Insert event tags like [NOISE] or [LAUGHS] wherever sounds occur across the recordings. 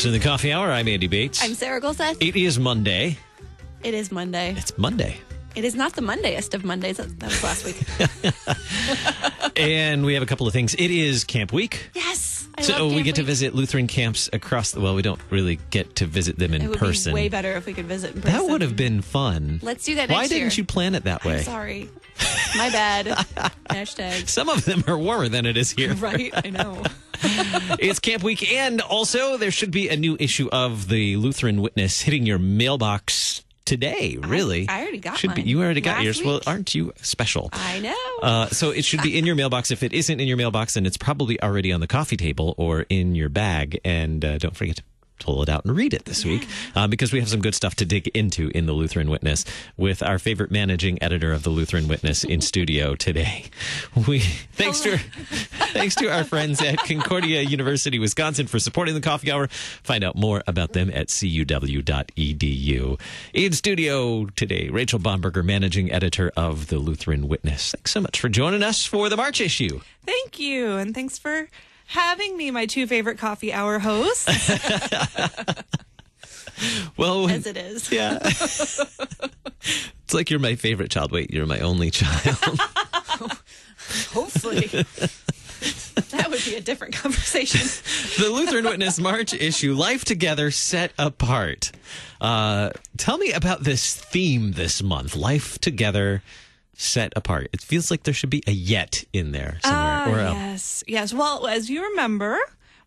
listening to the Coffee Hour. I'm Andy Bates. I'm Sarah Gulseth. it is Monday. It is Monday. It's Monday. It is not the Mondayest of Mondays. That was last week. [LAUGHS] and we have a couple of things. It is Camp Week. yes. I so we get to visit Lutheran camps across the well, we don't really get to visit them in It would person. be way better if we could visit in person. that would have been fun. Let's do that Why didn't year. you plan it that way? I'm sorry. My bad. [LAUGHS] Hashtag. Some of them are warmer than it is here. [LAUGHS] Right? I know. [LAUGHS] it's Camp Week, and also there should be a new issue of the Lutheran Witness hitting your mailbox today. Really, I already got should be. You already got last yours. Well, aren't you special? I know. Uh, so it should be in your mailbox. If it isn't in your mailbox, then it's probably already on the coffee table or in your bag. And uh, don't forget to pull it out and read it this week uh, because we have some good stuff to dig into in the Lutheran Witness with our favorite managing editor of the Lutheran Witness in studio today. [LAUGHS] We thanks to thanks to our friends at [LAUGHS] Concordia University, Wisconsin, for supporting the Coffee Hour. Find out more about them at cuw.edu. In studio today, Rachel Bomberger, managing editor of the Lutheran Witness. Thanks so much for joining us for the March issue. Thank you. And thanks for having me, my two favorite coffee hour hosts. [LAUGHS] Well, As it is. yeah, it's like you're my favorite child. Wait, you're my only child. [LAUGHS] [LAUGHS] Hopefully. that would be a different conversation. the Lutheran Witness March issue, Life Together Set Apart. Uh, tell me about this theme this month, Life Together Set Apart. It feels like there should be a yet in there somewhere. Ah, or a, yes, yes. Well, as you remember,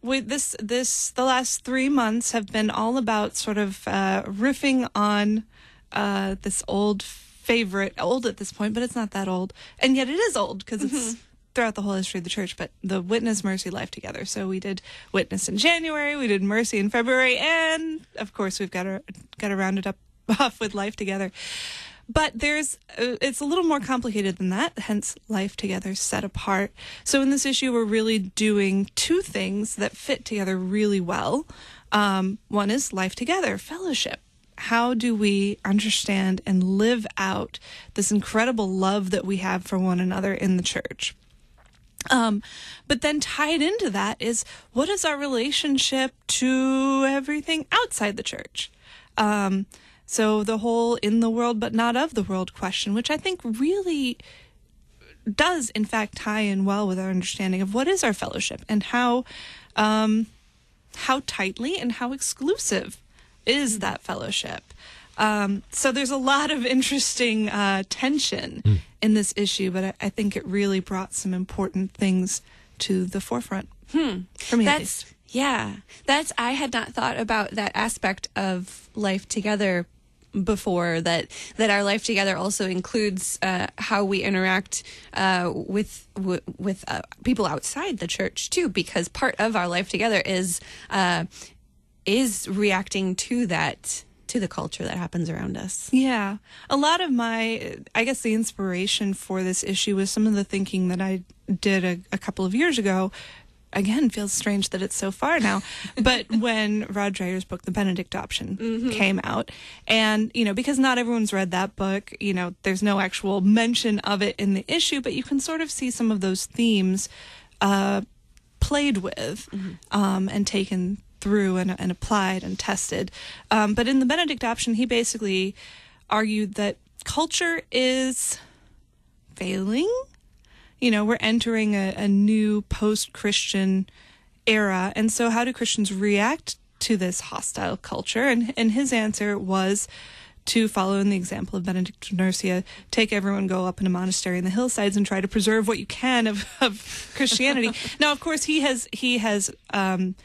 with this, this the last three months have been all about sort of uh, riffing on uh, this old favorite, old at this point, but it's not that old, and yet it is old because it's throughout the whole history of the church. But the Witness Mercy Life Together. So we did Witness in January, we did Mercy in February, and of course we've got to got to round it up [LAUGHS] off with Life Together. But there's, uh, it's a little more complicated than that, hence life together, set apart. So in this issue, we're really doing two things that fit together really well. Um, one is life together, fellowship. How do we understand and live out this incredible love that we have for one another in the church? Um, but then tied into that is what is our relationship to everything outside the church? Um, so the whole in the world but not of the world question, which I think really does in fact tie in well with our understanding of what is our fellowship and how um, how tightly and how exclusive is that fellowship. Um, so there's a lot of interesting uh, tension in this issue, but I, I think it really brought some important things to the forefront. Hmm. For me, at least. That's yeah. That's I had not thought about that aspect of life together before that that our life together also includes uh, how we interact uh, with w- with uh, people outside the church too because part of our life together is uh, is reacting to that to the culture that happens around us Yeah. A lot of my, I guess the inspiration for this issue was some of the thinking that I did a, a couple of years ago. Again, feels strange that it's so far now. [LAUGHS] but when Rod Dreher's book, The Benedict Option, came out, and, you know, because not everyone's read that book, you know, there's no actual mention of it in the issue, but you can sort of see some of those themes uh, played with um, and taken through and, and applied and tested. Um, but in the Benedict option, he basically argued that culture is failing. You know, we're entering a, a new post Christian era. And so, how do Christians react to this hostile culture? And, and his answer was to follow in the example of Benedict of Nursia, take everyone, go up in a monastery in the hillsides and try to preserve what you can of, of [LAUGHS] Christianity. now, of course, he has, he has, um,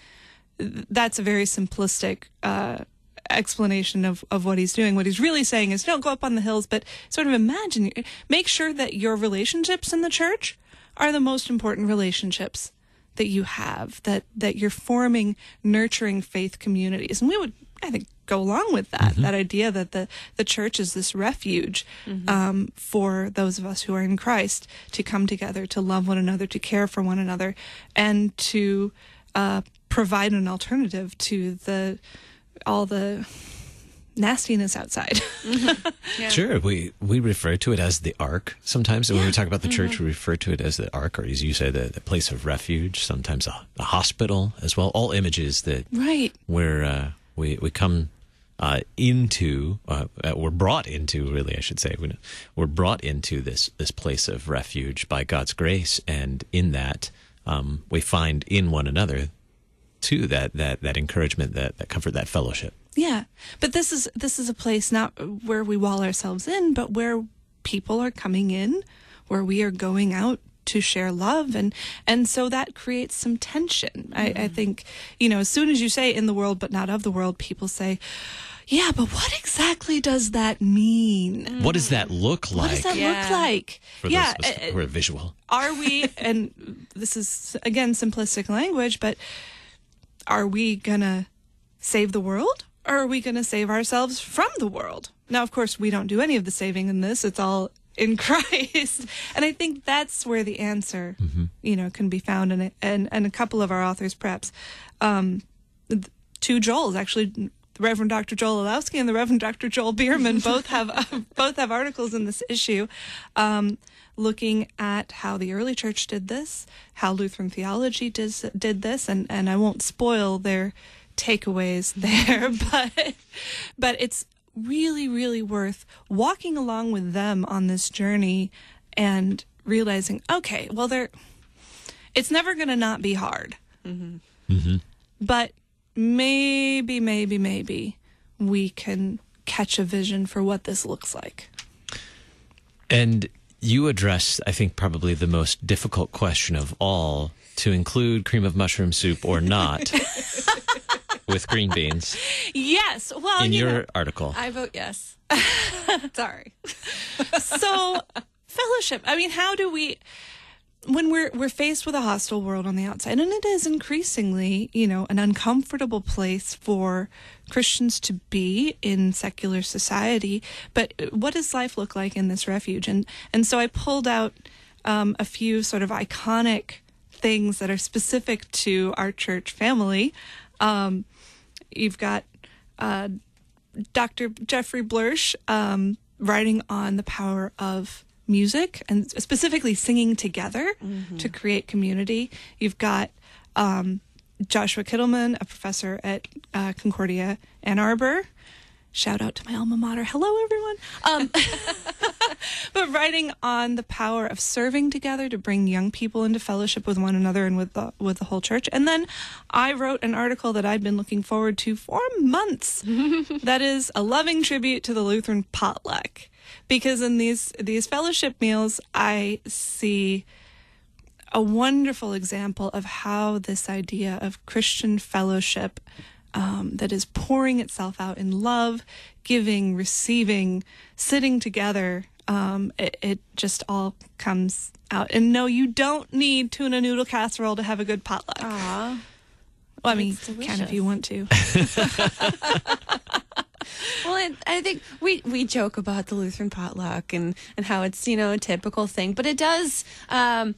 that's a very simplistic, uh, explanation of, of what he's doing. What he's really saying is don't go up on the hills, but sort of imagine, make sure that your relationships in the church are the most important relationships that you have, that, that you're forming nurturing faith communities. And we would, I think, go along with that, that idea that the, the church is this refuge um, for those of us who are in Christ to come together, to love one another, to care for one another, and to uh, provide an alternative to the all the nastiness outside. [LAUGHS] Yeah. Sure, we we refer to it as the ark sometimes. When we talk about the church, we refer to it as the ark, or as you say, the, the place of refuge. Sometimes a, a hospital as well. All images that right. where uh, we we come uh, into, uh, uh, we're brought into, really, I should say, We- we're brought into this this place of refuge by God's grace, and in that um, we find in one another too that that that encouragement, that that comfort, that fellowship. Yeah, but this is this is a place not where we wall ourselves in, but where people are coming in, where we are going out to share love, and and so that creates some tension. I, I think you know as soon as you say in the world but not of the world, people say, yeah, but what exactly does that mean? What does that look like? What does that Yeah. look like? for yeah, those, uh, who are visual? are we and this is again simplistic language but are we gonna save the world? Or are we gonna save ourselves from the world? Now of course we don't do any of the saving in this. It's all in [LAUGHS] christ. And i think that's where the answer you know can be found in it. And and a couple of our authors perhaps um two joels actually the Reverend Dr. Joel Elowsky and the Reverend Dr. Joel Biermann [LAUGHS] both have both have articles in this issue, um, looking at how the early church did this, how Lutheran theology did did this, and and I won't spoil their takeaways [LAUGHS] there, but but it's really really worth walking along with them on this journey and realizing, okay, well they're it's never going to not be hard. But maybe, maybe, maybe we can catch a vision for what this looks like. And you address, I think, probably the most difficult question of all to include cream of mushroom soup or not [LAUGHS] with green beans Yes. Well, in you your know, article. I vote yes. [LAUGHS] Sorry. [LAUGHS] so fellowship. I mean, how do we when we're we're faced with a hostile world on the outside and it is increasingly, you know, an uncomfortable place for Christians to be in secular society, but what does life look like in this refuge? And and so I pulled out um, a few sort of iconic things that are specific to our church family. Um, you've got uh, Dr. Jeffrey Blersch um, writing on the power of music and specifically singing together to create community. You've got um, Joshua Kittleman, a professor at uh, Concordia Ann Arbor. Shout out to my alma mater. Hello, everyone. Um, [LAUGHS] but writing on the power of serving together to bring young people into fellowship with one another and with the with the whole church. And then I wrote an article that I'd been looking forward to for months. [LAUGHS] that is a loving tribute to the Lutheran potluck, because in these these fellowship meals, I see a wonderful example of how this idea of Christian fellowship um, that is pouring itself out in love, giving, receiving, sitting together. Um, it, it just all comes out. And no, you don't need tuna noodle casserole to have a good potluck. Aw. well, I mean, you can if you want to. [LAUGHS] Well, I, I think we, we joke about the Lutheran potluck and, and how it's you know a typical thing, but it does. Um,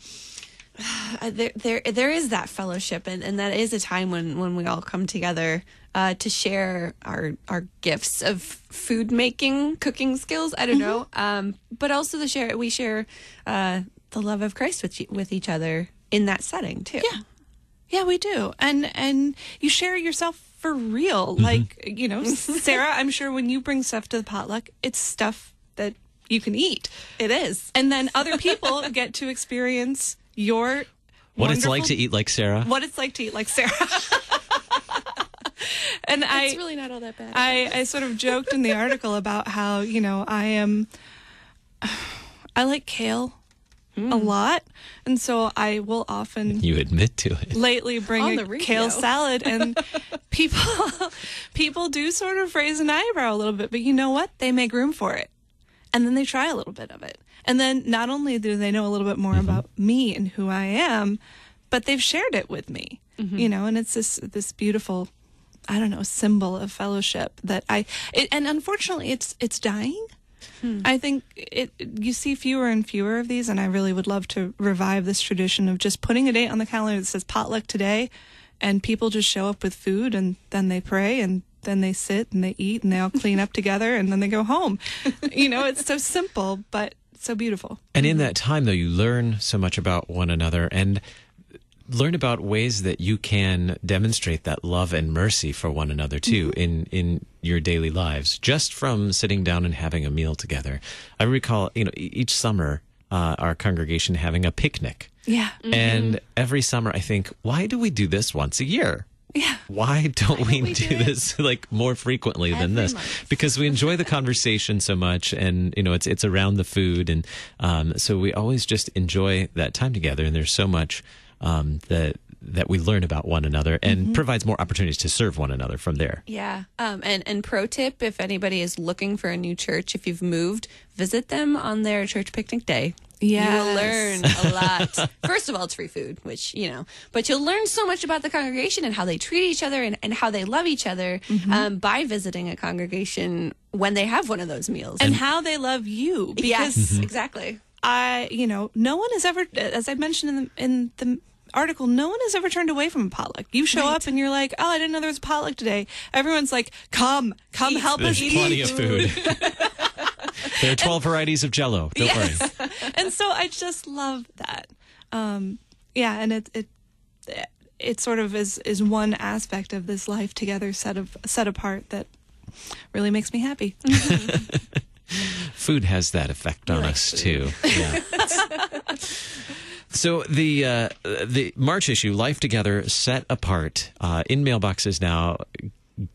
[SIGHS] there there there is that fellowship, and, and that is a time when, when we all come together uh, to share our our gifts of food making, cooking skills. I don't know, um, but also the share we share uh, the love of Christ with with each other in that setting too. Yeah. Yeah, we do. And and you share yourself for real. Like, you know, Sarah, I'm sure when you bring stuff to the potluck, it's stuff that you can eat. it is. And then other people get to experience your what it's like to eat like Sarah. what it's like to eat like Sarah. [LAUGHS] and I It's really not all that bad. I, I sort of joked in the article about how, you know, I am I like kale a hmm. lot. And so I will often You admit to it. lately bring a the kale salad and [LAUGHS] people people do sort of raise an eyebrow a little bit but you know what they make room for it and then they try a little bit of it and then not only do they know a little bit more mm-hmm. about me and who i am but they've shared it with me mm-hmm. you know and it's this this beautiful i don't know symbol of fellowship that i it, and unfortunately it's it's dying. Hmm. I think it you see fewer and fewer of these, and I really would love to revive this tradition of just putting a date on the calendar that says potluck today, and people just show up with food and then they pray and then they sit and they eat and they all clean up [LAUGHS] together and then they go home. you know, it's so simple, but so beautiful. And in that time, though, you learn so much about one another and learn about ways that you can demonstrate that love and mercy for one another too in in your daily lives just from sitting down and having a meal together. I recall, you know, e- each summer uh, our congregation having a picnic. Yeah. And every summer I think, why do we do this once a year? Yeah. Why don't we, we do, do this like more frequently than this? month? Because we enjoy the conversation so much, and you know it's it's around the food, and um, so we always just enjoy that time together. And there's so much um, that that we learn about one another, and provides more opportunities to serve one another from there. Yeah. Um, and, and pro tip if anybody is looking for a new church, if you've moved, visit them on their church picnic day. You will learn a lot. [LAUGHS] First of all, it's free food, which, you know, but you'll learn so much about the congregation and how they treat each other and, and how they love each other um, by visiting a congregation when they have one of those meals. And how they love you because yes, exactly. I, you know, no one has ever, as I mentioned in the, in the article, no one has ever turned away from a potluck. You show up and you're like, oh, I didn't know there was a potluck today. Everyone's like, come, come help There's us eat. plenty of food. [LAUGHS] [LAUGHS] there are twelve varieties of Jello. Don't worry. [LAUGHS] and so I just love that. Um, yeah, and it it it sort of is is one aspect of this life together set of set apart that really makes me happy. [LAUGHS] Food has that effect on like us food. too. Yeah. so the uh, the March issue, Life Together, set apart uh, in mailboxes now.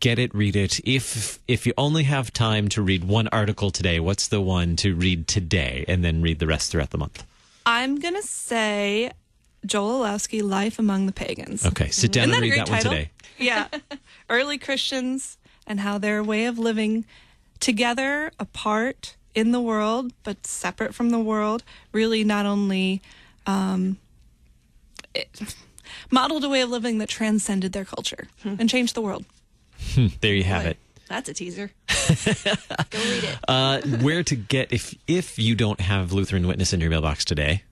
Get it, read it. If if you only have time to read one article today, what's the one to read today, and then read the rest throughout the month? I'm gonna say Joel Elowsky, Life Among the Pagans. Okay, sit down and that read that one title? today. [LAUGHS] Yeah, early Christians and how their way of living together, apart in the world, but separate from the world, really not only um, it, modeled a way of living that transcended their culture and changed the world. [LAUGHS] There you have Boy, it. That's a teaser. [LAUGHS] Go read it. Uh, where to get if if you don't have Lutheran Witness in your mailbox today?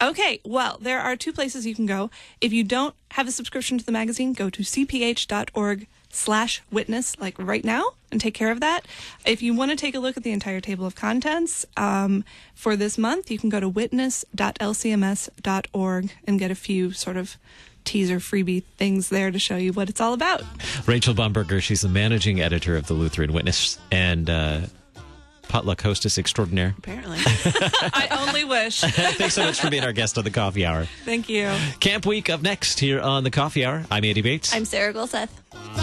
Okay, well, there are two places you can go. If you don't have a subscription to the magazine, go to cph.org slash witness, like right now, and take care of that. If you want to take a look at the entire table of contents um, for this month, you can go to witness.lcms.org and get a few sort of teaser freebie things there to show you what it's all about. Rachel Bomberger, she's the managing editor of the Lutheran Witness and uh, potluck hostess extraordinaire. Apparently. [LAUGHS] I only wish. Thanks so much for being our guest on the Coffee Hour. Thank you. Camp Week up next here on the Coffee Hour. I'm Andy Bates. I'm Sarah Gulseth. Bye.